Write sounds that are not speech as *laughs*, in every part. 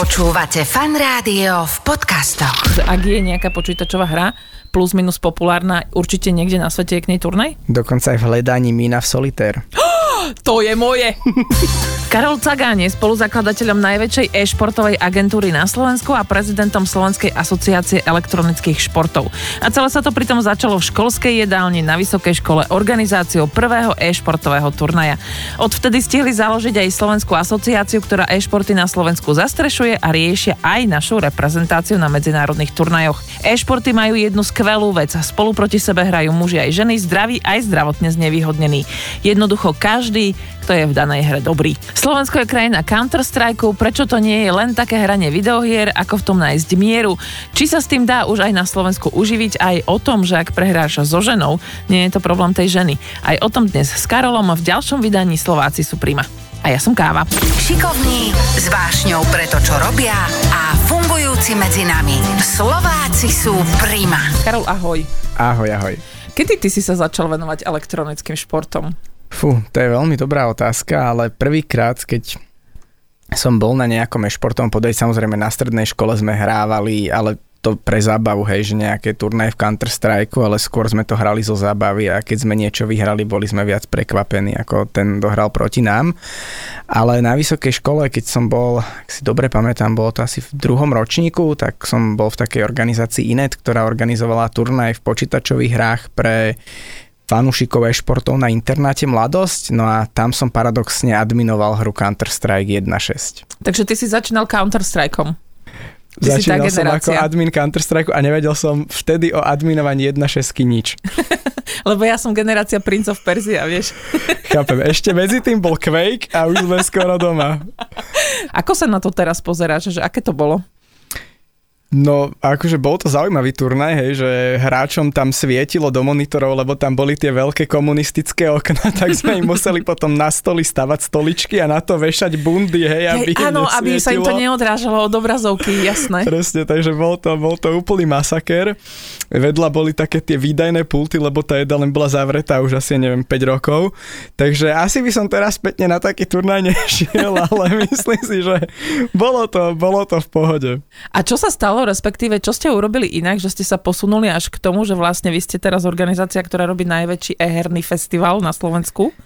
Počúvate fan rádio v podcastoch. Ak je nejaká počítačová hra plus minus populárna, určite niekde na svete je k nej turnaj? Dokonca aj v hledaní mína v solitér. *gasps* To je moje! *laughs* Karol Cagán je spoluzakladateľom najväčšej e-športovej agentúry na Slovensku a prezidentom Slovenskej asociácie elektronických športov. A celé sa to pritom začalo v školskej jedálni na vysokej škole organizáciou prvého e-športového turnaja. Odvtedy stihli založiť aj Slovenskú asociáciu, ktorá e-športy na Slovensku zastrešuje a riešia aj našu reprezentáciu na medzinárodných turnajoch. E-športy majú jednu skvelú vec. Spolu proti sebe hrajú muži aj ženy, zdraví aj zdravotne znevýhodnení. Jednoducho každý, kto je v danej hre dobrý. Slovensko je krajina Counter-Strike, prečo to nie je len také hranie videohier, ako v tom nájsť mieru? Či sa s tým dá už aj na Slovensku uživiť, aj o tom, že ak prehráš so ženou, nie je to problém tej ženy. Aj o tom dnes s Karolom v ďalšom vydaní Slováci sú prima. A ja som Káva. Šikovní, s vášňou pre to, čo robia a fungujúci medzi nami. Slováci sú prima. Karol, ahoj. Ahoj, ahoj. Kedy ty si sa začal venovať elektronickým športom? Fú, to je veľmi dobrá otázka, ale prvýkrát, keď som bol na nejakom športovom podejť, samozrejme na strednej škole sme hrávali, ale to pre zábavu, hej, že nejaké turnaje v Counter-Strike, ale skôr sme to hrali zo zábavy a keď sme niečo vyhrali, boli sme viac prekvapení, ako ten dohral proti nám. Ale na vysokej škole, keď som bol, ak si dobre pamätám, bolo to asi v druhom ročníku, tak som bol v takej organizácii INET, ktorá organizovala turnaj v počítačových hrách pre fanúšikov športov na internáte Mladosť, no a tam som paradoxne adminoval hru Counter-Strike 1.6. Takže ty si začínal Counter-Strikeom. Ty Začínal som ako admin Counter-Strike a nevedel som vtedy o adminovaní 1.6 nič. *laughs* Lebo ja som generácia princov Perzia, vieš. *laughs* Chápem, ešte medzi tým bol Quake a už sme skoro doma. Ako sa na to teraz pozeráš, že aké to bolo? No, akože bol to zaujímavý turnaj, hej, že hráčom tam svietilo do monitorov, lebo tam boli tie veľké komunistické okna, *laughs* tak sme im museli potom na stoli stavať stoličky a na to vešať bundy, hej, aby hej, Áno, aby sa im to neodrážalo od obrazovky, jasné. *laughs* Presne, takže bol to, bol to úplný masaker. Vedľa boli také tie výdajné pulty, lebo tá jeda len bola zavretá už asi, neviem, 5 rokov. Takže asi by som teraz spätne na taký turnaj *laughs* nešiel, ale myslím si, že bolo to, bolo to v pohode. A čo sa stalo? Stalo, respektíve čo ste urobili inak, že ste sa posunuli až k tomu, že vlastne vy ste teraz organizácia, ktorá robí najväčší e-herný festival na Slovensku?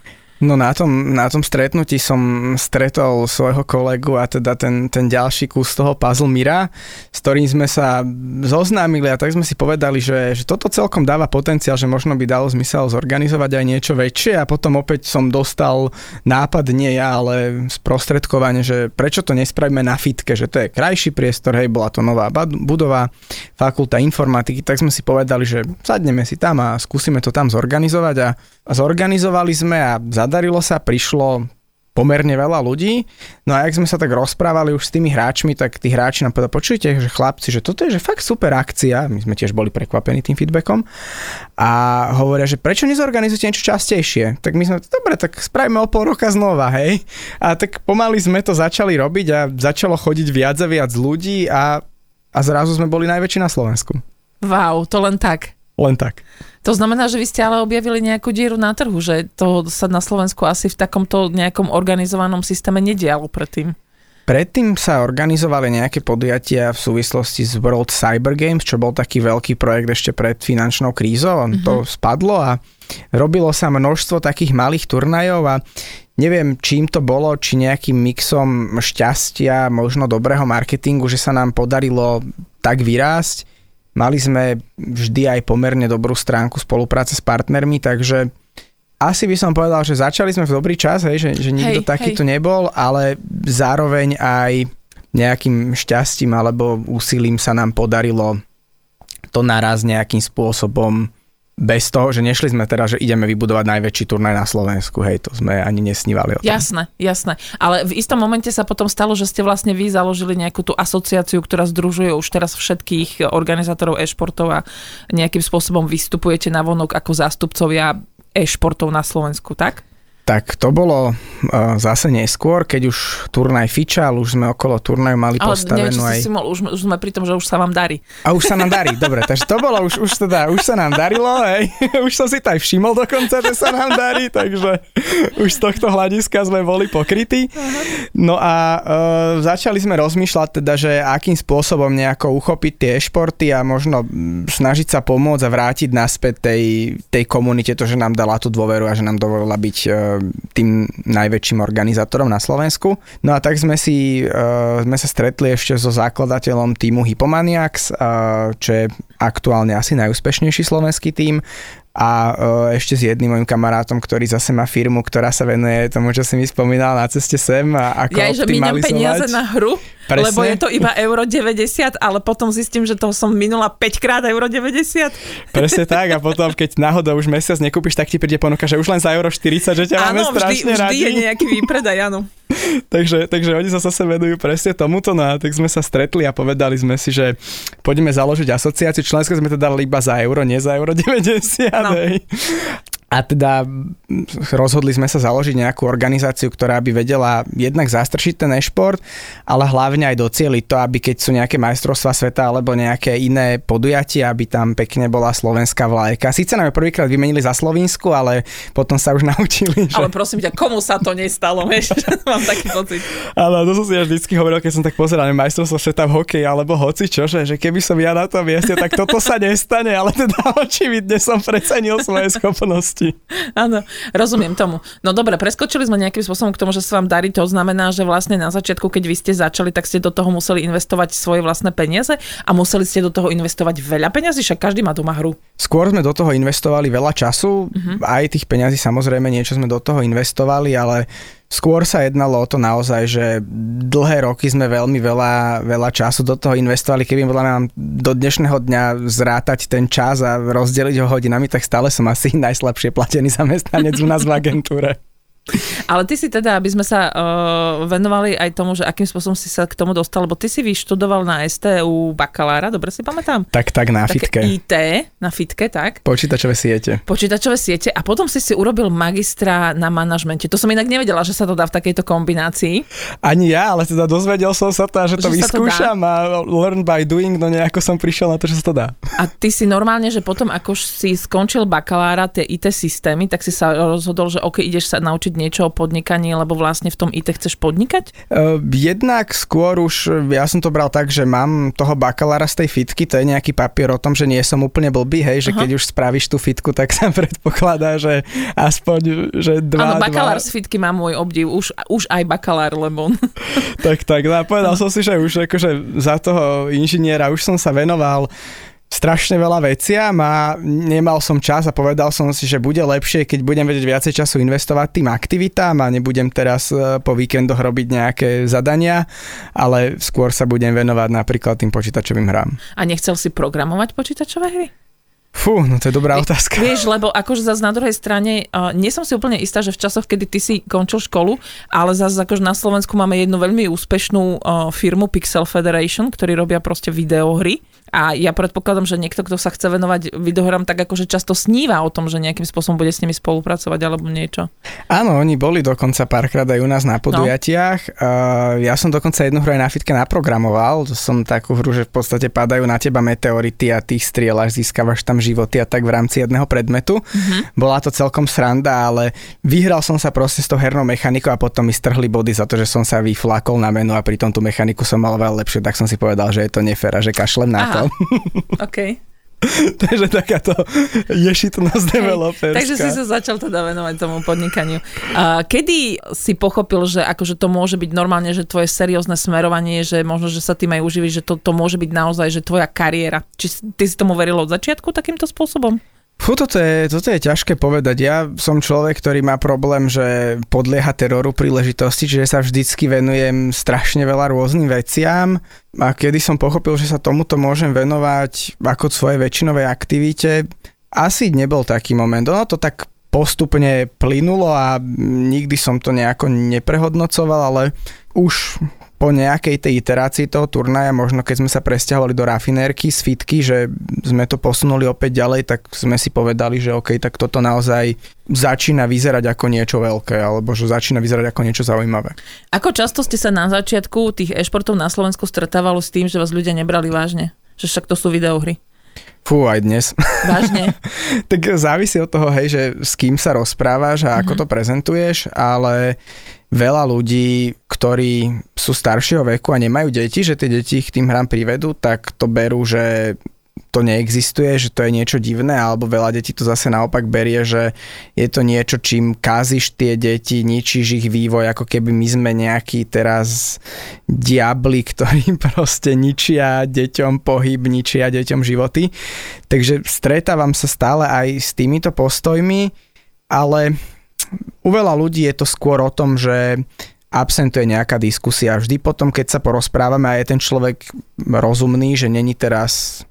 No na tom, na tom stretnutí som stretol svojho kolegu a teda ten, ten ďalší kus toho puzzle Mira, s ktorým sme sa zoznámili a tak sme si povedali, že, že toto celkom dáva potenciál, že možno by dalo zmysel zorganizovať aj niečo väčšie a potom opäť som dostal nápad, nie ja, ale sprostredkovanie, že prečo to nespravíme na fitke, že to je krajší priestor, hej, bola to nová budova, fakulta informatiky, tak sme si povedali, že sadneme si tam a skúsime to tam zorganizovať a, zorganizovali sme a zadarilo sa, prišlo pomerne veľa ľudí. No a jak sme sa tak rozprávali už s tými hráčmi, tak tí hráči nám povedali, počujte, že chlapci, že toto je že fakt super akcia. My sme tiež boli prekvapení tým feedbackom. A hovoria, že prečo nezorganizujete niečo častejšie? Tak my sme, dobre, tak spravíme o pol roka znova, hej. A tak pomaly sme to začali robiť a začalo chodiť viac a viac ľudí a, a zrazu sme boli najväčší na Slovensku. Wow, to len tak. Len tak. To znamená, že vy ste ale objavili nejakú dieru na trhu, že to sa na Slovensku asi v takomto nejakom organizovanom systéme nedialo predtým. Predtým sa organizovali nejaké podujatia v súvislosti s World Cyber Games, čo bol taký veľký projekt ešte pred finančnou krízou. Mm-hmm. To spadlo a robilo sa množstvo takých malých turnajov a neviem, čím to bolo, či nejakým mixom šťastia, možno dobrého marketingu, že sa nám podarilo tak vyrásť Mali sme vždy aj pomerne dobrú stránku spolupráce s partnermi, takže asi by som povedal, že začali sme v dobrý čas, hej, že, že nikto hej, taký hej. nebol, ale zároveň aj nejakým šťastím alebo úsilím sa nám podarilo to naraz nejakým spôsobom bez toho, že nešli sme teda, že ideme vybudovať najväčší turnaj na Slovensku, hej, to sme ani nesnívali o tom. Jasné, jasné. Ale v istom momente sa potom stalo, že ste vlastne vy založili nejakú tú asociáciu, ktorá združuje už teraz všetkých organizátorov e-športov a nejakým spôsobom vystupujete na vonok ako zástupcovia e-športov na Slovensku, tak? Tak to bolo uh, zase neskôr, keď už turnaj fičal, už sme okolo turnaju mali Ale postavenú neviem, aj... si mohol, už, už sme pri tom, že už sa vám darí. A už sa nám darí, *laughs* dobre, takže to bolo, už, už, teda, už sa nám darilo, hej. *laughs* už som si to aj všimol dokonca, že sa nám darí, takže už z tohto hľadiska sme boli pokrytí. No a uh, začali sme rozmýšľať teda, že akým spôsobom nejako uchopiť tie športy a možno snažiť sa pomôcť a vrátiť naspäť tej, tej komunite to, že nám dala tú dôveru a že nám dovolila byť uh, tým najväčším organizátorom na Slovensku. No a tak sme si uh, sme sa stretli ešte so zakladateľom týmu Hypomaniacs, uh, čo je aktuálne asi najúspešnejší slovenský tím a uh, ešte s jedným mojim kamarátom, ktorý zase má firmu, ktorá sa venuje tomu, čo si mi spomínal na ceste sem a ako Ja, že míňam peniaze na hru, Presne. lebo je to iba euro 90, ale potom zistím, že to som minula 5 krát euro 90. Presne tak a potom, keď náhodou už mesiac nekúpiš, tak ti príde ponuka, že už len za euro 40, že ťa máme Áno, vždy, strašne vždy radi. je nejaký výpredaj, áno. *laughs* takže, takže oni sa zase venujú presne tomuto, no a tak sme sa stretli a povedali sme si, že poďme založiť asociáciu. Členské sme to dali iba za euro, nie za euro 90. Hej. A teda mm, rozhodli sme sa založiť nejakú organizáciu, ktorá by vedela jednak zastršiť ten e-šport, ale hlavne aj docieliť to, aby keď sú nejaké majstrovstvá sveta alebo nejaké iné podujatia, aby tam pekne bola slovenská vlajka. Síce nám ju prvýkrát vymenili za Slovensku, ale potom sa už *laughs* naučili, že... Ale prosím ťa, komu sa to nestalo, vieš? *laughs* Mám taký pocit. Ale to som si ja vždycky hovoril, keď som tak pozeral na majstrovstvo sveta v hokeji alebo hoci čo, že, že keby som ja na tom mieste, tak toto sa nestane, ale teda očividne som precenil svoje *laughs* schopnosti. Áno, rozumiem tomu. No dobre, preskočili sme nejakým spôsobom k tomu, že sa vám darí. To znamená, že vlastne na začiatku, keď vy ste začali, tak ste do toho museli investovať svoje vlastné peniaze a museli ste do toho investovať veľa peniazy, však každý má doma hru. Skôr sme do toho investovali veľa času, uh-huh. aj tých peňazí samozrejme niečo sme do toho investovali, ale skôr sa jednalo o to naozaj, že dlhé roky sme veľmi veľa, veľa času do toho investovali. Keby bola nám do dnešného dňa zrátať ten čas a rozdeliť ho hodinami, tak stále som asi *laughs* najslabšie platený zamestnanec u nás v agentúre. Ale ty si teda, aby sme sa uh, venovali aj tomu, že akým spôsobom si sa k tomu dostal, lebo ty si vyštudoval na STU bakalára, dobre si pamätám? Tak, tak na Také fitke. IT, na fitke, tak? Počítačové siete. Počítačové siete a potom si si urobil magistra na manažmente. To som inak nevedela, že sa to dá v takejto kombinácii. Ani ja, ale teda dozvedel som sa to, že to Že sa to vyskúšam a learn by doing, no nejako som prišiel na to, že sa to dá. A ty si normálne, že potom ako si skončil bakalára, tie IT systémy, tak si sa rozhodol, že OK, ideš sa naučiť niečo o podnikaní, lebo vlastne v tom IT chceš podnikať? Uh, jednak skôr už, ja som to bral tak, že mám toho bakalára z tej fitky, to je nejaký papier o tom, že nie som úplne blbý, hej, že Aha. keď už spravíš tú fitku, tak sa *laughs* predpokladá, že aspoň, že dva, Áno, bakalár dva, z fitky má môj obdiv, už, už aj bakalár, lebo *laughs* tak, tak, no povedal som si, že už akože za toho inžiniera už som sa venoval strašne veľa veciam a nemal som čas a povedal som si, že bude lepšie, keď budem vedieť viacej času investovať tým aktivitám a nebudem teraz e, po víkendoch robiť nejaké zadania, ale skôr sa budem venovať napríklad tým počítačovým hrám. A nechcel si programovať počítačové hry? Fú, no to je dobrá otázka. Vieš, lebo akože zase na druhej strane, uh, nie som si úplne istá, že v časoch, kedy ty si končil školu, ale zase akože na Slovensku máme jednu veľmi úspešnú uh, firmu Pixel Federation, ktorí robia proste videohry. A ja predpokladám, že niekto, kto sa chce venovať videohrám, tak akože často sníva o tom, že nejakým spôsobom bude s nimi spolupracovať alebo niečo. Áno, oni boli dokonca párkrát aj u nás na podujatiach. No. Ja som dokonca jednu hru aj na fitke naprogramoval. To som takú hru, že v podstate padajú na teba meteority a ty ich strieľaš, získavaš tam životy a tak v rámci jedného predmetu. Mm-hmm. Bola to celkom sranda, ale vyhral som sa proste s tou hernou mechanikou a potom mi strhli body za to, že som sa vyflakol na menu a pritom tú mechaniku som mal veľa lepšie, tak som si povedal, že je to nefér a že kašlem na Aha. to. OK. *laughs* Takže takáto ješitnosť developerská. Takže si sa začal teda venovať tomu podnikaniu. A kedy si pochopil, že akože to môže byť normálne, že tvoje seriózne smerovanie, že možno, že sa tým aj uživíš, že to, to môže byť naozaj, že tvoja kariéra. Či ty si tomu veril od začiatku takýmto spôsobom? Fú, toto je, toto je ťažké povedať. Ja som človek, ktorý má problém, že podlieha teroru príležitosti, čiže sa vždycky venujem strašne veľa rôznym veciam a kedy som pochopil, že sa tomuto môžem venovať ako svojej väčšinovej aktivite, asi nebol taký moment. Ono to tak postupne plynulo a nikdy som to nejako neprehodnocoval, ale už po nejakej tej iterácii toho turnaja, možno keď sme sa presťahovali do rafinérky z fitky, že sme to posunuli opäť ďalej, tak sme si povedali, že OK, tak toto naozaj začína vyzerať ako niečo veľké, alebo že začína vyzerať ako niečo zaujímavé. Ako často ste sa na začiatku tých e-športov na Slovensku stretávali s tým, že vás ľudia nebrali vážne? Že však to sú videohry. Fú, aj dnes. Vážne? *laughs* tak závisí od toho, hej, že s kým sa rozprávaš a ako mm-hmm. to prezentuješ, ale veľa ľudí, ktorí sú staršieho veku a nemajú deti, že tie deti ich tým hrám privedú, tak to berú, že to neexistuje, že to je niečo divné, alebo veľa detí to zase naopak berie, že je to niečo, čím kazíš tie deti, ničíš ich vývoj, ako keby my sme nejakí teraz diabli, *laughs* ktorí proste ničia deťom pohyb, ničia deťom životy. Takže stretávam sa stále aj s týmito postojmi, ale u veľa ľudí je to skôr o tom, že absentuje nejaká diskusia. Vždy potom, keď sa porozprávame a je ten človek rozumný, že není teraz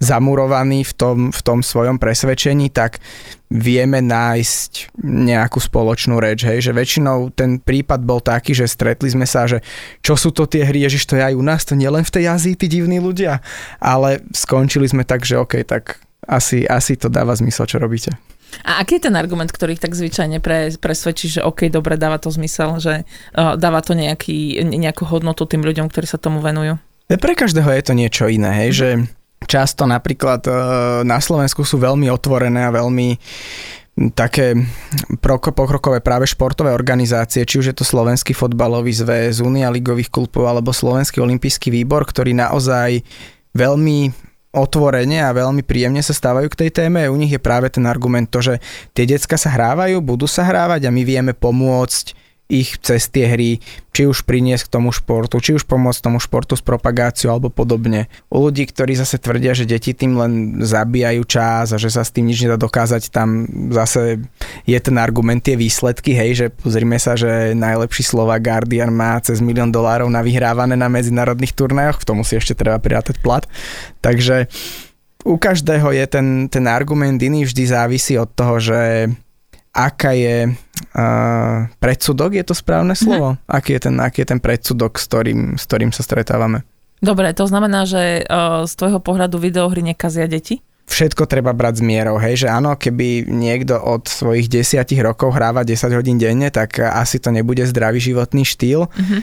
zamurovaní v tom, v tom svojom presvedčení, tak vieme nájsť nejakú spoločnú reč. Hej? Že väčšinou ten prípad bol taký, že stretli sme sa, že čo sú to tie hry, Ježiš, to je aj u nás, to nielen v tej Azii, tí divní ľudia. Ale skončili sme tak, že OK, tak asi, asi to dáva zmysel, čo robíte. A aký je ten argument, ktorý tak zvyčajne pre, presvedčí, že OK, dobre, dáva to zmysel, že uh, dáva to nejaký, nejakú hodnotu tým ľuďom, ktorí sa tomu venujú? Pre každého je to niečo iné, hej, mm. že často napríklad uh, na Slovensku sú veľmi otvorené a veľmi také pokrokové práve športové organizácie, či už je to Slovenský fotbalový zväz, Unia ligových klubov alebo Slovenský olimpijský výbor, ktorý naozaj veľmi otvorene a veľmi príjemne sa stávajú k tej téme. U nich je práve ten argument to, že tie decka sa hrávajú, budú sa hrávať a my vieme pomôcť ich cez tie hry, či už priniesť k tomu športu, či už pomôcť tomu športu s propagáciou alebo podobne. U ľudí, ktorí zase tvrdia, že deti tým len zabíjajú čas a že sa s tým nič nedá dokázať, tam zase je ten argument, tie výsledky, hej, že pozrime sa, že najlepší slova Guardian má cez milión dolárov na vyhrávané na medzinárodných turnajoch, k tomu si ešte treba prirátať plat. Takže u každého je ten, ten argument iný, vždy závisí od toho, že aká je uh, predsudok, je to správne slovo? Mm. Aký, je ten, aký je ten predsudok, s ktorým, s ktorým sa stretávame? Dobre, to znamená, že uh, z tvojho pohľadu videohry nekazia deti? Všetko treba brať s mierou, hej, že áno, keby niekto od svojich desiatich rokov hráva 10 hodín denne, tak asi to nebude zdravý životný štýl. Mm-hmm.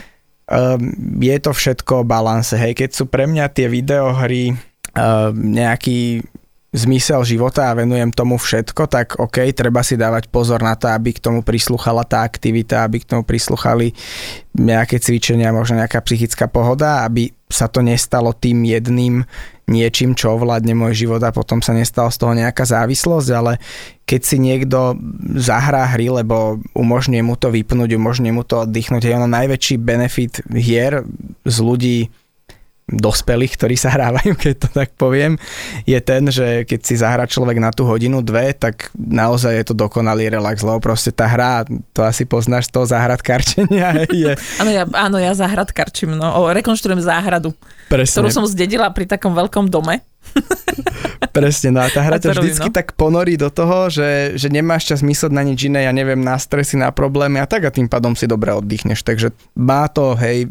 Uh, je to všetko o balanse, hej, keď sú pre mňa tie videohry uh, nejaký zmysel života a venujem tomu všetko, tak OK, treba si dávať pozor na to, aby k tomu prisluchala tá aktivita, aby k tomu prisluchali nejaké cvičenia, možno nejaká psychická pohoda, aby sa to nestalo tým jedným niečím, čo ovládne môj život a potom sa nestala z toho nejaká závislosť, ale keď si niekto zahrá hry, lebo umožňuje mu to vypnúť, umožňuje mu to oddychnúť, je ono najväčší benefit hier z ľudí dospelých, ktorí sa hrávajú, keď to tak poviem, je ten, že keď si zahra človek na tú hodinu, dve, tak naozaj je to dokonalý relax, lebo proste tá hra, to asi poznáš z toho záhradkarčenia. *laughs* Je... Áno, ja, áno, ja záhradkarčím, no, o, rekonštruujem záhradu, Presne. ktorú som zdedila pri takom veľkom dome. *laughs* Presne, no a tá hra ťa vždycky no? tak ponorí do toho, že, že nemáš čas mysleť na nič iné, ja neviem, na stresy, na problémy a tak a tým pádom si dobre oddychneš. Takže má to, hej,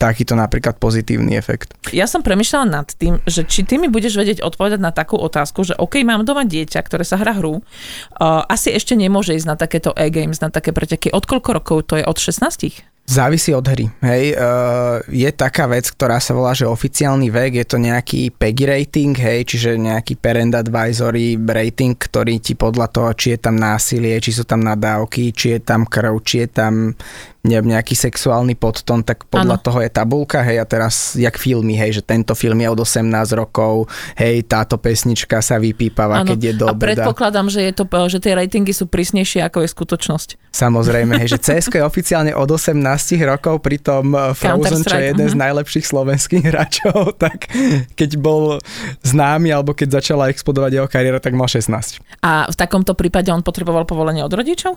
takýto napríklad pozitívny efekt. Ja som premyšľala nad tým, že či ty mi budeš vedieť odpovedať na takú otázku, že OK, mám doma dieťa, ktoré sa hrá hru, uh, asi ešte nemôže ísť na takéto e-games, na také preteky. Od koľko rokov to je? Od 16? Závisí od hry. Hej, uh, je taká vec, ktorá sa volá, že oficiálny vek, je to nejaký PEGI rating, hej, čiže nejaký parent advisory rating, ktorý ti podľa toho, či je tam násilie, či sú tam nadávky, či je tam krv, či je tam neviem, nejaký sexuálny podton, tak podľa ano. toho je tabulka, hej, a teraz, jak filmy, hej, že tento film je od 18 rokov, hej, táto pesnička sa vypípava, ano. keď je do A predpokladám, že, je to, že tie ratingy sú prísnejšie, ako je skutočnosť. Samozrejme, hej, že *laughs* CSK je oficiálne od 18 rokov, pritom eh, Frozen, čo je jeden uh-huh. z mhm. najlepších slovenských *laughs* hráčov, tak keď bol známy, alebo keď začala explodovať jeho kariéra, tak mal 16. A v takomto prípade on potreboval povolenie od rodičov?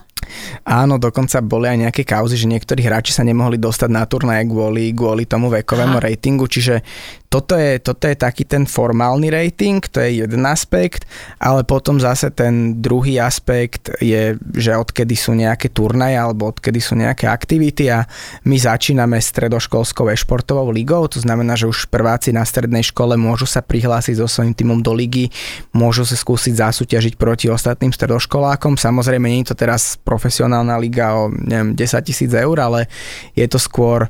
Áno, dokonca boli aj nejaké kauzy, že niektorí hráči sa nemohli dostať na turnaje kvôli, kvôli tomu vekovému ratingu, čiže toto je, toto je taký ten formálny rating, to je jeden aspekt, ale potom zase ten druhý aspekt je, že odkedy sú nejaké turnaje alebo odkedy sú nejaké aktivity a my začíname stredoškolskou e-športovou ligou, to znamená, že už prváci na strednej škole môžu sa prihlásiť so svojím týmom do ligy, môžu sa skúsiť zasúťažiť proti ostatným stredoškolákom. Samozrejme, nie je to teraz profesionálna liga o neviem, 10 tisíc eur, ale je to skôr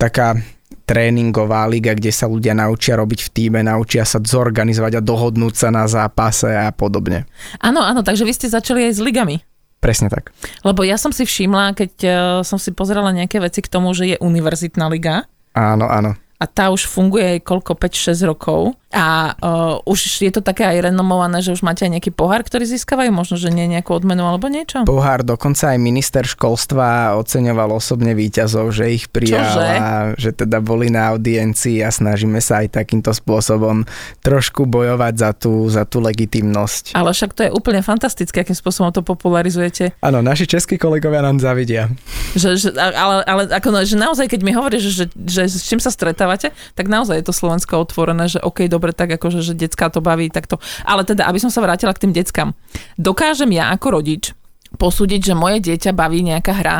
taká tréningová liga, kde sa ľudia naučia robiť v týme, naučia sa zorganizovať a dohodnúť sa na zápase a podobne. Áno, áno, takže vy ste začali aj s ligami. Presne tak. Lebo ja som si všimla, keď uh, som si pozerala nejaké veci k tomu, že je univerzitná liga. Áno, áno. A tá už funguje koľko, 5-6 rokov a uh, už je to také aj renomované, že už máte aj nejaký pohár, ktorý získavajú, možno, že nie nejakú odmenu alebo niečo? Pohár, dokonca aj minister školstva oceňoval osobne výťazov, že ich prijal Čože? a že teda boli na audiencii a snažíme sa aj takýmto spôsobom trošku bojovať za tú, za tú legitimnosť. Ale však to je úplne fantastické, akým spôsobom to popularizujete. Áno, naši českí kolegovia nám zavidia. Že, že, ale, ale ako, že naozaj, keď mi hovoríš, že, že, že s čím sa stretávate, tak naozaj je to Slovensko otvorené, že OK, dobre, tak akože, že decka to baví, tak to. Ale teda, aby som sa vrátila k tým deckám. Dokážem ja ako rodič posúdiť, že moje dieťa baví nejaká hra,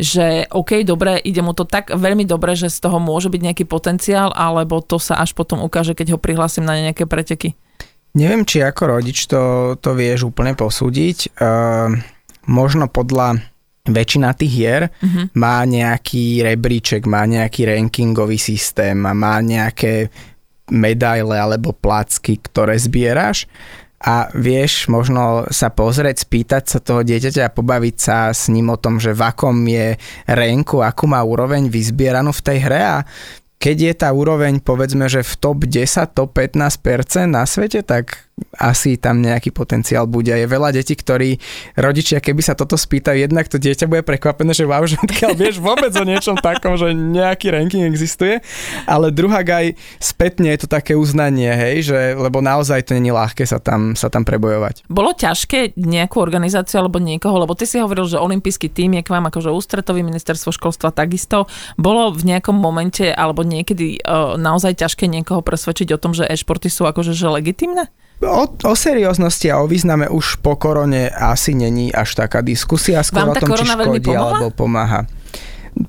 že OK, dobre, ide mu to tak veľmi dobre, že z toho môže byť nejaký potenciál, alebo to sa až potom ukáže, keď ho prihlásim na nejaké preteky. Neviem, či ako rodič to, to vieš úplne posúdiť. Uh, možno podľa väčšina tých hier uh-huh. má nejaký rebríček, má nejaký rankingový systém a má nejaké medaile alebo placky, ktoré zbieraš a vieš možno sa pozrieť, spýtať sa toho dieťaťa a pobaviť sa s ním o tom, že v akom je renku, akú má úroveň vyzbieranú v tej hre a keď je tá úroveň povedzme, že v top 10, top 15% na svete, tak asi tam nejaký potenciál bude. Je veľa detí, ktorí rodičia, keby sa toto spýtajú, jednak to dieťa bude prekvapené, že wow, že odkiaľ vieš vôbec o niečom takom, že nejaký ranking existuje, ale druhá aj spätne je to také uznanie, hej, že, lebo naozaj to není ľahké sa tam, sa tam prebojovať. Bolo ťažké nejakú organizáciu alebo niekoho, lebo ty si hovoril, že olimpijský tým je k vám akože ústretový ministerstvo školstva takisto. Bolo v nejakom momente alebo niekedy uh, naozaj ťažké niekoho presvedčiť o tom, že e-športy sú akože že legitimné? O, o serióznosti a o význame už po korone asi není až taká diskusia, skôr Vám o tom, či škodí alebo pomáha.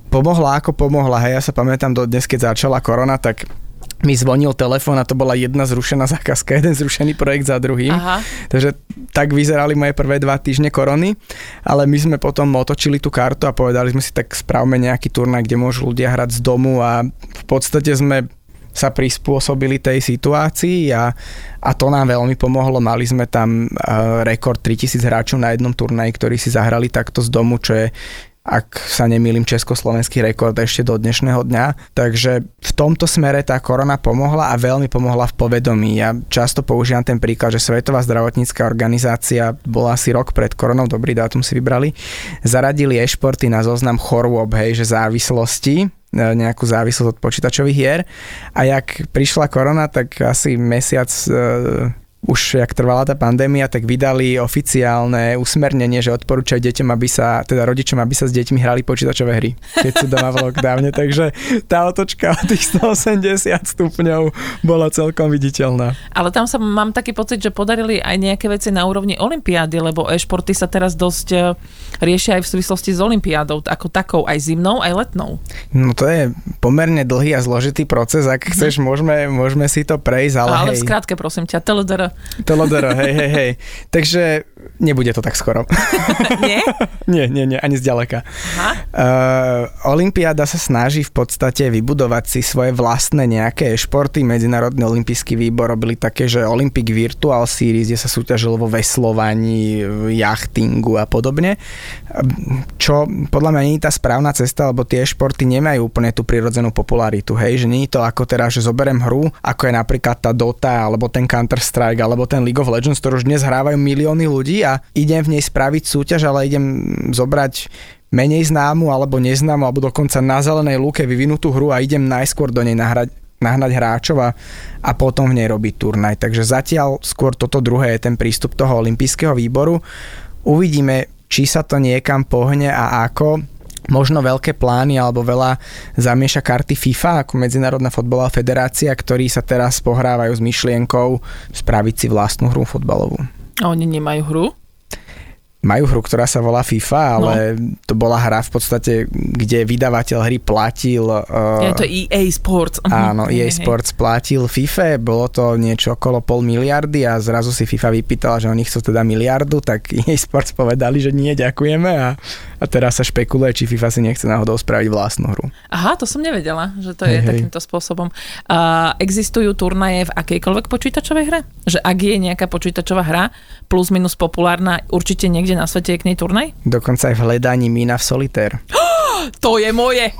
Pomohla ako pomohla, hej, ja sa pamätám do dnes, keď začala korona, tak mi zvonil telefón a to bola jedna zrušená zákazka, *laughs* jeden zrušený projekt za druhým. Aha. Takže tak vyzerali moje prvé dva týždne korony, ale my sme potom otočili tú kartu a povedali sme si, tak spravme nejaký turnaj, kde môžu ľudia hrať z domu a v podstate sme sa prispôsobili tej situácii a, a to nám veľmi pomohlo. Mali sme tam uh, rekord 3000 hráčov na jednom turnaji, ktorí si zahrali takto z domu, čo je ak sa nemýlim, československý rekord ešte do dnešného dňa. Takže v tomto smere tá korona pomohla a veľmi pomohla v povedomí. Ja často používam ten príklad, že Svetová zdravotnícká organizácia bola asi rok pred koronou, dobrý dátum si vybrali, zaradili e-športy na zoznam chorôb, hej, že závislosti, nejakú závislosť od počítačových hier. A jak prišla korona, tak asi mesiac e, už jak trvala tá pandémia, tak vydali oficiálne usmernenie, že odporúčajú deťom, aby sa, teda rodičom, aby sa s deťmi hrali počítačové hry, keď sú doma v lockdowne. *laughs* Takže tá otočka od tých 180 stupňov bola celkom viditeľná. Ale tam sa mám taký pocit, že podarili aj nejaké veci na úrovni olympiády, lebo e-športy sa teraz dosť e, riešia aj v súvislosti s olympiádou, ako takou, aj zimnou, aj letnou. No to je pomerne dlhý a zložitý proces, ak chceš, môžeme, môžeme si to prejsť, ale, Ale hej. v skrátke, prosím ťa, teledr. Telodoro, hej, hej, hej. Takže nebude to tak skoro. *laughs* Nie? nie, nie, nie, ani zďaleka. Aha. Uh, Olympiáda sa snaží v podstate vybudovať si svoje vlastné nejaké športy. Medzinárodný olimpijský výbor robili také, že Olympic Virtual Series, kde sa súťažilo vo veslovaní, jachtingu a podobne. Čo podľa mňa nie je tá správna cesta, lebo tie športy nemajú úplne tú prirodzenú popularitu. Hej, že nie je to ako teraz, že zoberiem hru, ako je napríklad tá Dota, alebo ten Counter-Strike, alebo ten League of Legends, ktorú už dnes hrávajú milióny ľudí a idem v nej spraviť súťaž, ale idem zobrať menej známu alebo neznámu, alebo dokonca na zelenej lúke vyvinutú hru a idem najskôr do nej nahrať, nahnať hráčov a, a potom v nej robiť turnaj. Takže zatiaľ skôr toto druhé je ten prístup toho olympijského výboru. Uvidíme, či sa to niekam pohne a ako. Možno veľké plány alebo veľa zamieša karty FIFA ako Medzinárodná fotbalová federácia, ktorí sa teraz pohrávajú s myšlienkou spraviť si vlastnú hru fotbalovú. A oni nemajú hru? Majú hru, ktorá sa volá FIFA, ale no. to bola hra v podstate, kde vydavateľ hry platil... Uh, je to EA Sports. Áno, *laughs* EA Sports platil FIFA, bolo to niečo okolo pol miliardy a zrazu si FIFA vypýtala, že oni chcú teda miliardu, tak *laughs* EA Sports povedali, že nie, ďakujeme a, a teraz sa špekuluje, či FIFA si nechce náhodou spraviť vlastnú hru. Aha, to som nevedela, že to hej, je hej. takýmto spôsobom. Uh, existujú turnaje v akejkoľvek počítačovej hre? Že ak je nejaká počítačová hra plus minus populárna, určite niekde kde na svete je k nej turnaj? Dokonca aj v hledaní mína v solitér. *gasps* to je moje! *laughs*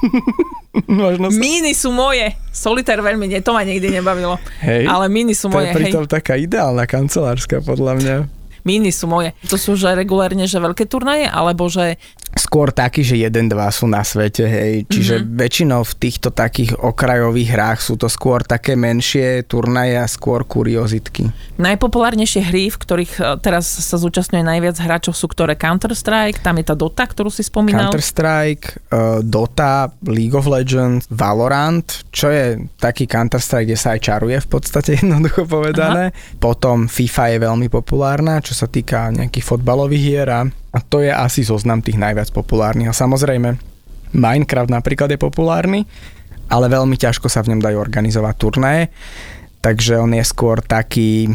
Možno sa... Míny sú moje. Solitér veľmi nie, to ma nikdy nebavilo. Hej, Ale míny sú to moje. To je pritom hej. taká ideálna kancelárska podľa mňa. Míny sú moje. To sú že regulérne, že veľké turnaje, alebo že skôr taký, že jeden, dva sú na svete, hej. Čiže mm-hmm. väčšinou v týchto takých okrajových hrách sú to skôr také menšie turnaje a skôr kuriozitky. Najpopulárnejšie hry, v ktorých e, teraz sa zúčastňuje najviac hráčov sú ktoré Counter-Strike, tam je tá Dota, ktorú si spomínal. Counter-Strike, uh, Dota, League of Legends, Valorant, čo je taký Counter-Strike, kde sa aj čaruje v podstate *laughs* jednoducho povedané. Aha. Potom FIFA je veľmi populárna, čo sa týka nejakých fotbalových hier a to je asi zoznam tých najviac populárnych. A samozrejme, Minecraft napríklad je populárny, ale veľmi ťažko sa v ňom dajú organizovať turnaje, takže on je skôr taký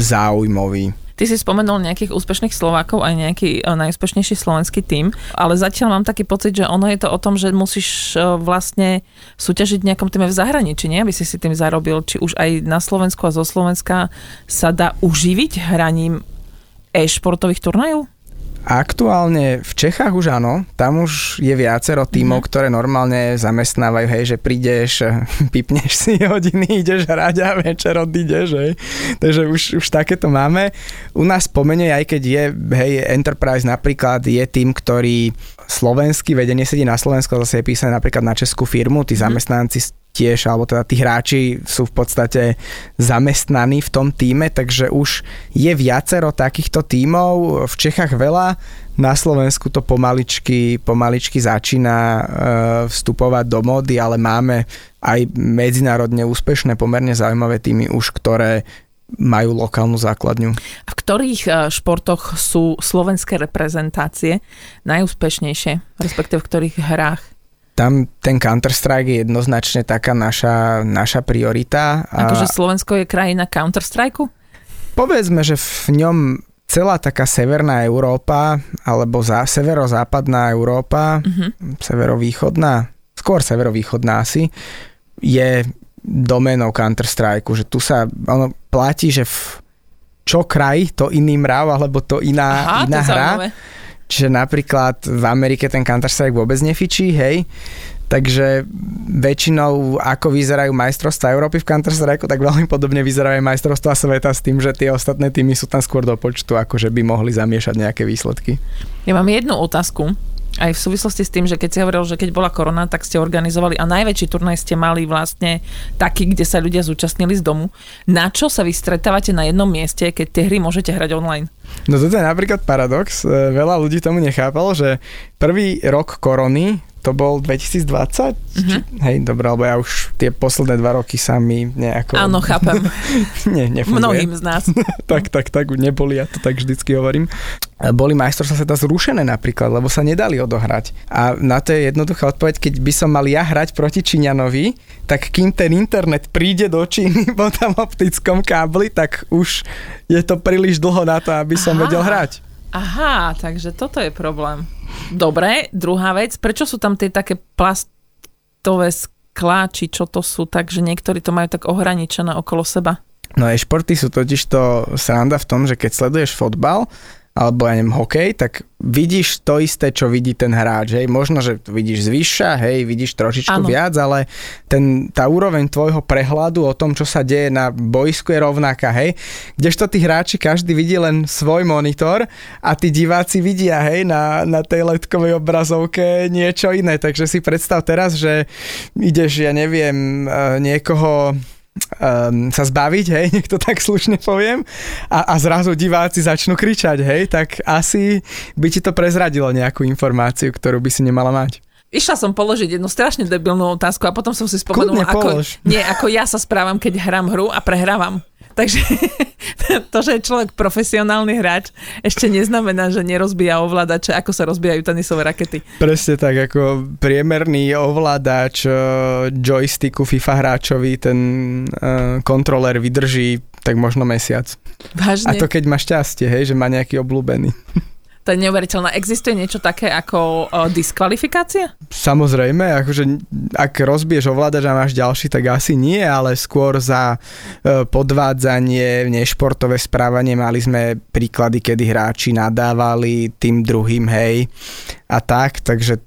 záujmový. Ty si spomenul nejakých úspešných Slovákov aj nejaký uh, najúspešnejší slovenský tým, ale zatiaľ mám taký pocit, že ono je to o tom, že musíš uh, vlastne súťažiť v nejakom týme v zahraničí, nie? Aby si si tým zarobil, či už aj na Slovensku a zo Slovenska sa dá uživiť hraním e-športových turnajov? Aktuálne v Čechách už áno, tam už je viacero tímov, mm. ktoré normálne zamestnávajú, hej, že prídeš, *laughs* pipneš si hodiny, ideš hrať a večer odídeš, hej. Takže už, už takéto máme. U nás pomene, aj keď je, hej, Enterprise napríklad je tým, ktorý slovenský vedenie sedí na Slovensku, zase je písané napríklad na českú firmu, tí mm. zamestnanci tiež, alebo teda tí hráči sú v podstate zamestnaní v tom týme, takže už je viacero takýchto tímov, v Čechách veľa, na Slovensku to pomaličky, pomaličky začína e, vstupovať do mody, ale máme aj medzinárodne úspešné, pomerne zaujímavé týmy už, ktoré majú lokálnu základňu. A v ktorých e, športoch sú slovenské reprezentácie najúspešnejšie, respektíve v ktorých hrách? tam ten Counter-Strike je jednoznačne taká naša, naša priorita. Akože Slovensko je krajina Counter-Strike? Povedzme, že v ňom celá taká severná Európa, alebo za, severozápadná Európa, uh-huh. severovýchodná, skôr severovýchodná asi, je domenou Counter-Strike, že tu sa ono platí, že v čo kraj, to iný mrav, alebo to iná, Aha, iná to hra. Zaujímavé. Čiže napríklad v Amerike ten Counter-Strike vôbec nefičí, hej. Takže väčšinou, ako vyzerajú majstrovstvá Európy v Counter-Strike, tak veľmi podobne vyzerajú aj majstrovstvá sveta s tým, že tie ostatné týmy sú tam skôr do počtu, ako že by mohli zamiešať nejaké výsledky. Ja mám jednu otázku aj v súvislosti s tým, že keď si hovoril, že keď bola korona, tak ste organizovali a najväčší turnaj ste mali vlastne taký, kde sa ľudia zúčastnili z domu. Na čo sa vy stretávate na jednom mieste, keď tie hry môžete hrať online? No toto je napríklad paradox. E, veľa ľudí tomu nechápalo, že prvý rok korony to bol 2020? Uh-huh. Mhm. Hej, dobré, lebo ja už tie posledné dva roky sa mi nejako... Áno, chápem. *laughs* Nie, nefunguje. Mnohým z nás. *laughs* tak, tak, tak, neboli, ja to tak vždycky hovorím. Boli majstrovstvá sveta zrušené napríklad, lebo sa nedali odohrať. A na to je jednoduchá odpoveď, keď by som mal ja hrať proti Číňanovi, tak kým ten internet príde do Číny *laughs* po tam optickom kábli, tak už je to príliš dlho na to, aby som Aha. vedel hrať. Aha, takže toto je problém. Dobre, druhá vec, prečo sú tam tie také plastové sklá, či čo to sú, takže niektorí to majú tak ohraničené okolo seba? No aj športy sú totiž to sranda v tom, že keď sleduješ fotbal, alebo ja neviem, hokej, tak vidíš to isté, čo vidí ten hráč. Hej. Možno, že vidíš zvyša, hej, vidíš trošičku ano. viac, ale ten, tá úroveň tvojho prehľadu o tom, čo sa deje na boisku je rovnaká. Hej. Kdežto tí hráči, každý vidí len svoj monitor a tí diváci vidia hej, na, na tej letkovej obrazovke niečo iné. Takže si predstav teraz, že ideš, ja neviem, e, niekoho um, sa zbaviť, hej, *laughs* nech to tak slušne poviem, a, a zrazu diváci začnú kričať, hej, tak asi by ti to prezradilo nejakú informáciu, ktorú by si nemala mať. Išla som položiť jednu strašne debilnú otázku a potom som si spomenula, ako, nie, ako ja sa správam, keď hrám hru a prehrávam. Takže *laughs* to, že je človek profesionálny hráč, ešte neznamená, že nerozbíja ovládače, ako sa rozbijajú tenisové rakety. Presne tak, ako priemerný ovládač uh, joysticku FIFA hráčovi, ten uh, kontroler vydrží tak možno mesiac. Vážne? A to keď má šťastie, hej, že má nejaký obľúbený. To je neuveriteľné. Existuje niečo také ako uh, diskvalifikácia? Samozrejme, akože ak rozbiješ ovládač a máš ďalší, tak asi nie, ale skôr za uh, podvádzanie, nešportové správanie mali sme príklady, kedy hráči nadávali tým druhým, hej, a tak, takže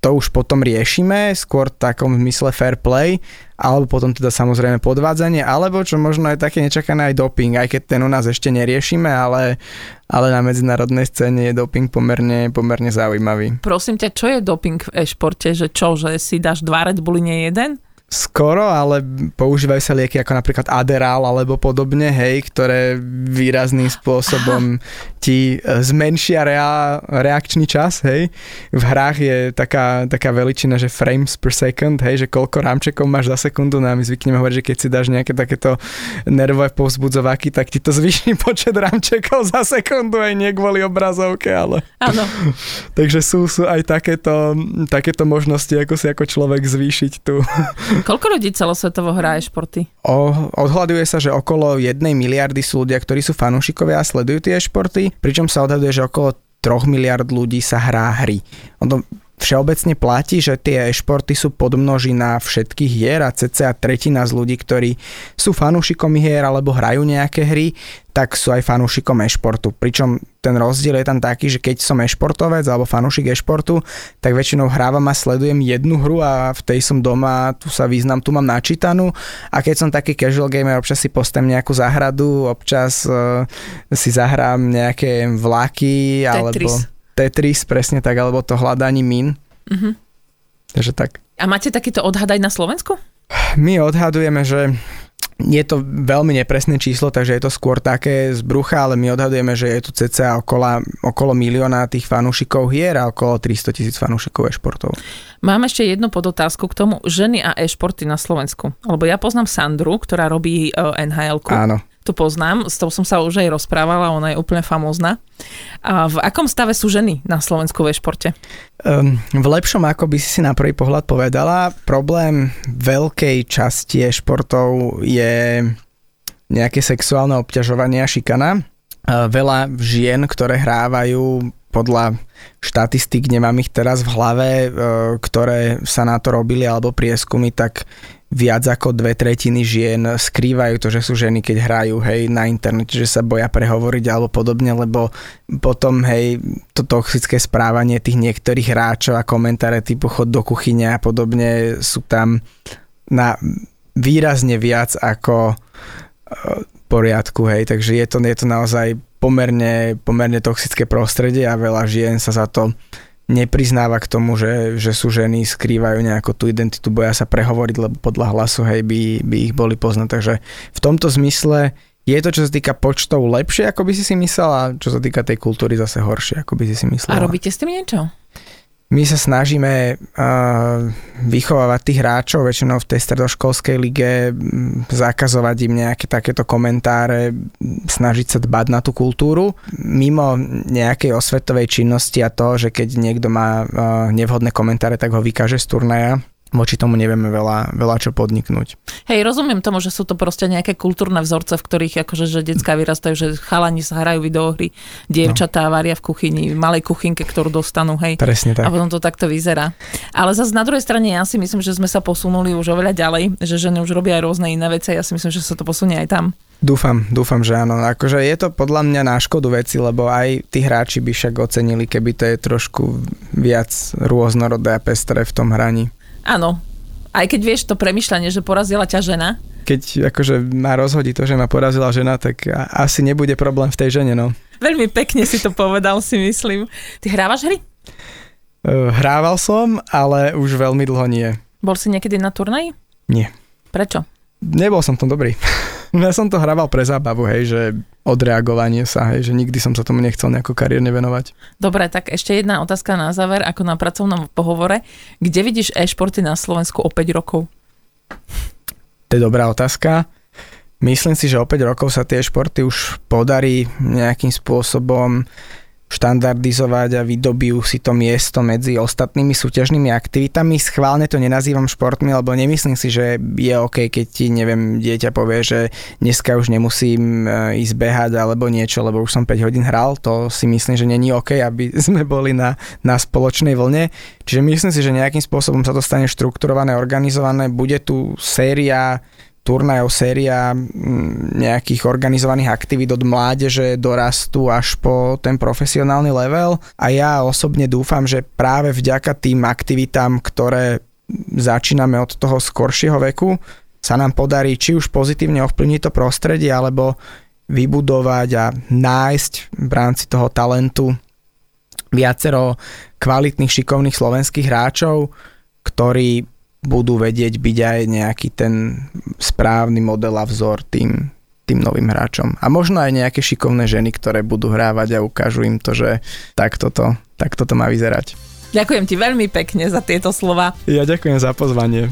to už potom riešime, skôr v takom zmysle fair play, alebo potom teda samozrejme podvádzanie, alebo čo možno je také nečakané aj doping, aj keď ten u nás ešte neriešime, ale, ale na medzinárodnej scéne je doping pomerne, pomerne zaujímavý. Prosím ťa, čo je doping v e-športe? Že čo, že si dáš dva Red Bulli, nie jeden? skoro, ale používajú sa lieky ako napríklad Aderal alebo podobne, hej, ktoré výrazným *laughs* spôsobom ti e, zmenšia rea- reakčný čas, hej. V hrách je taká, taká veličina, že frames per second, hej, že koľko rámčekov máš za sekundu, no a my zvykneme hovoriť, že keď si dáš nejaké takéto nervové povzbudzováky, tak ti to *laughs* zvýši počet rámčekov za sekundu, aj nie kvôli obrazovke, ale... Áno. *laughs* Takže sú, sú aj takéto, takéto možnosti, ako si ako človek zvýšiť tu *laughs* Koľko ľudí celosvetovo hrá športy? O, odhľaduje sa, že okolo jednej miliardy sú ľudia, ktorí sú fanúšikovia a sledujú tie športy, pričom sa odhaduje, že okolo 3 miliard ľudí sa hrá hry. Ono všeobecne platí, že tie športy sú podmnožina všetkých hier a cca tretina z ľudí, ktorí sú fanúšikom hier alebo hrajú nejaké hry, tak sú aj fanúšikom e-športu. Pričom ten rozdiel je tam taký, že keď som e-športovec alebo fanúšik e-športu, tak väčšinou hrávam a sledujem jednu hru a v tej som doma, tu sa význam, tu mám načítanú a keď som taký casual gamer, občas si postem nejakú záhradu, občas uh, si zahrám nejaké vlaky Tetris. alebo Tetris, presne tak, alebo to hľadanie min. Uh-huh. Takže tak. A máte takýto odhad aj na Slovensku? My odhadujeme, že je to veľmi nepresné číslo, takže je to skôr také z brucha, ale my odhadujeme, že je tu cca okolo, okolo milióna tých fanúšikov hier a okolo 300 tisíc fanúšikov e-športov. Mám ešte jednu podotázku k tomu ženy a e-športy na Slovensku. Lebo ja poznám Sandru, ktorá robí uh, nhl Áno. Tu poznám, s tou som sa už aj rozprávala, ona je úplne famózna. A v akom stave sú ženy na Slovensku v e-športe? Um, v lepšom, ako by si si na prvý pohľad povedala, problém veľkej časti e-športov je nejaké sexuálne obťažovanie a šikana. Veľa žien, ktoré hrávajú podľa štatistik, nemám ich teraz v hlave, e, ktoré sa na to robili alebo prieskumy, tak viac ako dve tretiny žien skrývajú to, že sú ženy, keď hrajú hej, na internete, že sa boja prehovoriť alebo podobne, lebo potom hej, to toxické správanie tých niektorých hráčov a komentáre typu chod do kuchyne a podobne sú tam na výrazne viac ako v e, poriadku, hej, takže je to, je to naozaj pomerne, pomerne toxické prostredie a veľa žien sa za to nepriznáva k tomu, že, že sú ženy, skrývajú nejakú tú identitu, boja sa prehovoriť, lebo podľa hlasu hej, by, by ich boli poznať. Takže v tomto zmysle je to, čo sa týka počtov, lepšie, ako by si si myslela, čo sa týka tej kultúry, zase horšie, ako by si si myslela. A robíte s tým niečo? My sa snažíme uh, vychovávať tých hráčov, väčšinou v tej stredoškolskej lige, zakazovať im nejaké takéto komentáre, snažiť sa dbať na tú kultúru. Mimo nejakej osvetovej činnosti a to, že keď niekto má uh, nevhodné komentáre, tak ho vykáže z turnaja, voči tomu nevieme veľa, veľa čo podniknúť. Hej, rozumiem tomu, že sú to proste nejaké kultúrne vzorce, v ktorých akože, že detská vyrastajú, že chalani sa hrajú videohry, dievčatá no. varia v kuchyni, v malej kuchynke, ktorú dostanú, hej. Presne tak. A potom to takto vyzerá. Ale zase na druhej strane ja si myslím, že sme sa posunuli už oveľa ďalej, že ženy už robia aj rôzne iné veci, ja si myslím, že sa to posunie aj tam. Dúfam, dúfam, že áno. Akože je to podľa mňa na škodu veci, lebo aj tí hráči by však ocenili, keby to je trošku viac rôznorodé a pestré v tom hraní. Áno, aj keď vieš to premyšľanie, že porazila ťa žena. Keď akože má rozhodí to, že ma porazila žena, tak asi nebude problém v tej žene, no. Veľmi pekne si to povedal, si myslím. Ty hrávaš hry? Hrával som, ale už veľmi dlho nie. Bol si niekedy na turnaji? Nie. Prečo? nebol som tom dobrý. *laughs* ja som to hrával pre zábavu, hej, že odreagovanie sa, hej, že nikdy som sa tomu nechcel nejako kariérne venovať. Dobre, tak ešte jedna otázka na záver, ako na pracovnom pohovore. Kde vidíš e-športy na Slovensku o 5 rokov? To je dobrá otázka. Myslím si, že o 5 rokov sa tie športy už podarí nejakým spôsobom štandardizovať a vydobijú si to miesto medzi ostatnými súťažnými aktivitami. Schválne to nenazývam športmi, lebo nemyslím si, že je OK, keď ti, neviem, dieťa povie, že dneska už nemusím e, ísť behať alebo niečo, lebo už som 5 hodín hral. To si myslím, že není OK, aby *laughs* sme boli na, na spoločnej vlne. Čiže myslím si, že nejakým spôsobom sa to stane štrukturované, organizované. Bude tu séria turnajov, séria nejakých organizovaných aktivít od mládeže dorastu až po ten profesionálny level. A ja osobne dúfam, že práve vďaka tým aktivitám, ktoré začíname od toho skoršieho veku, sa nám podarí či už pozitívne ovplyvniť to prostredie, alebo vybudovať a nájsť v rámci toho talentu viacero kvalitných, šikovných slovenských hráčov, ktorí budú vedieť byť aj nejaký ten správny model a vzor tým, tým novým hráčom. A možno aj nejaké šikovné ženy, ktoré budú hrávať a ukážu im to, že takto to, takto to má vyzerať. Ďakujem ti veľmi pekne za tieto slova. Ja ďakujem za pozvanie.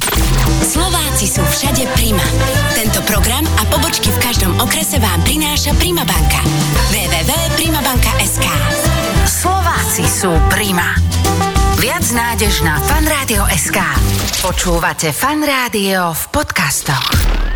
Slováci sú všade Prima. Tento program a pobočky v každom okrese vám prináša Prima banka. www.primabanka.sk Slováci sú Prima. Viac nádež na fanradio.sk Počúvate Fan Rádio v podcastoch.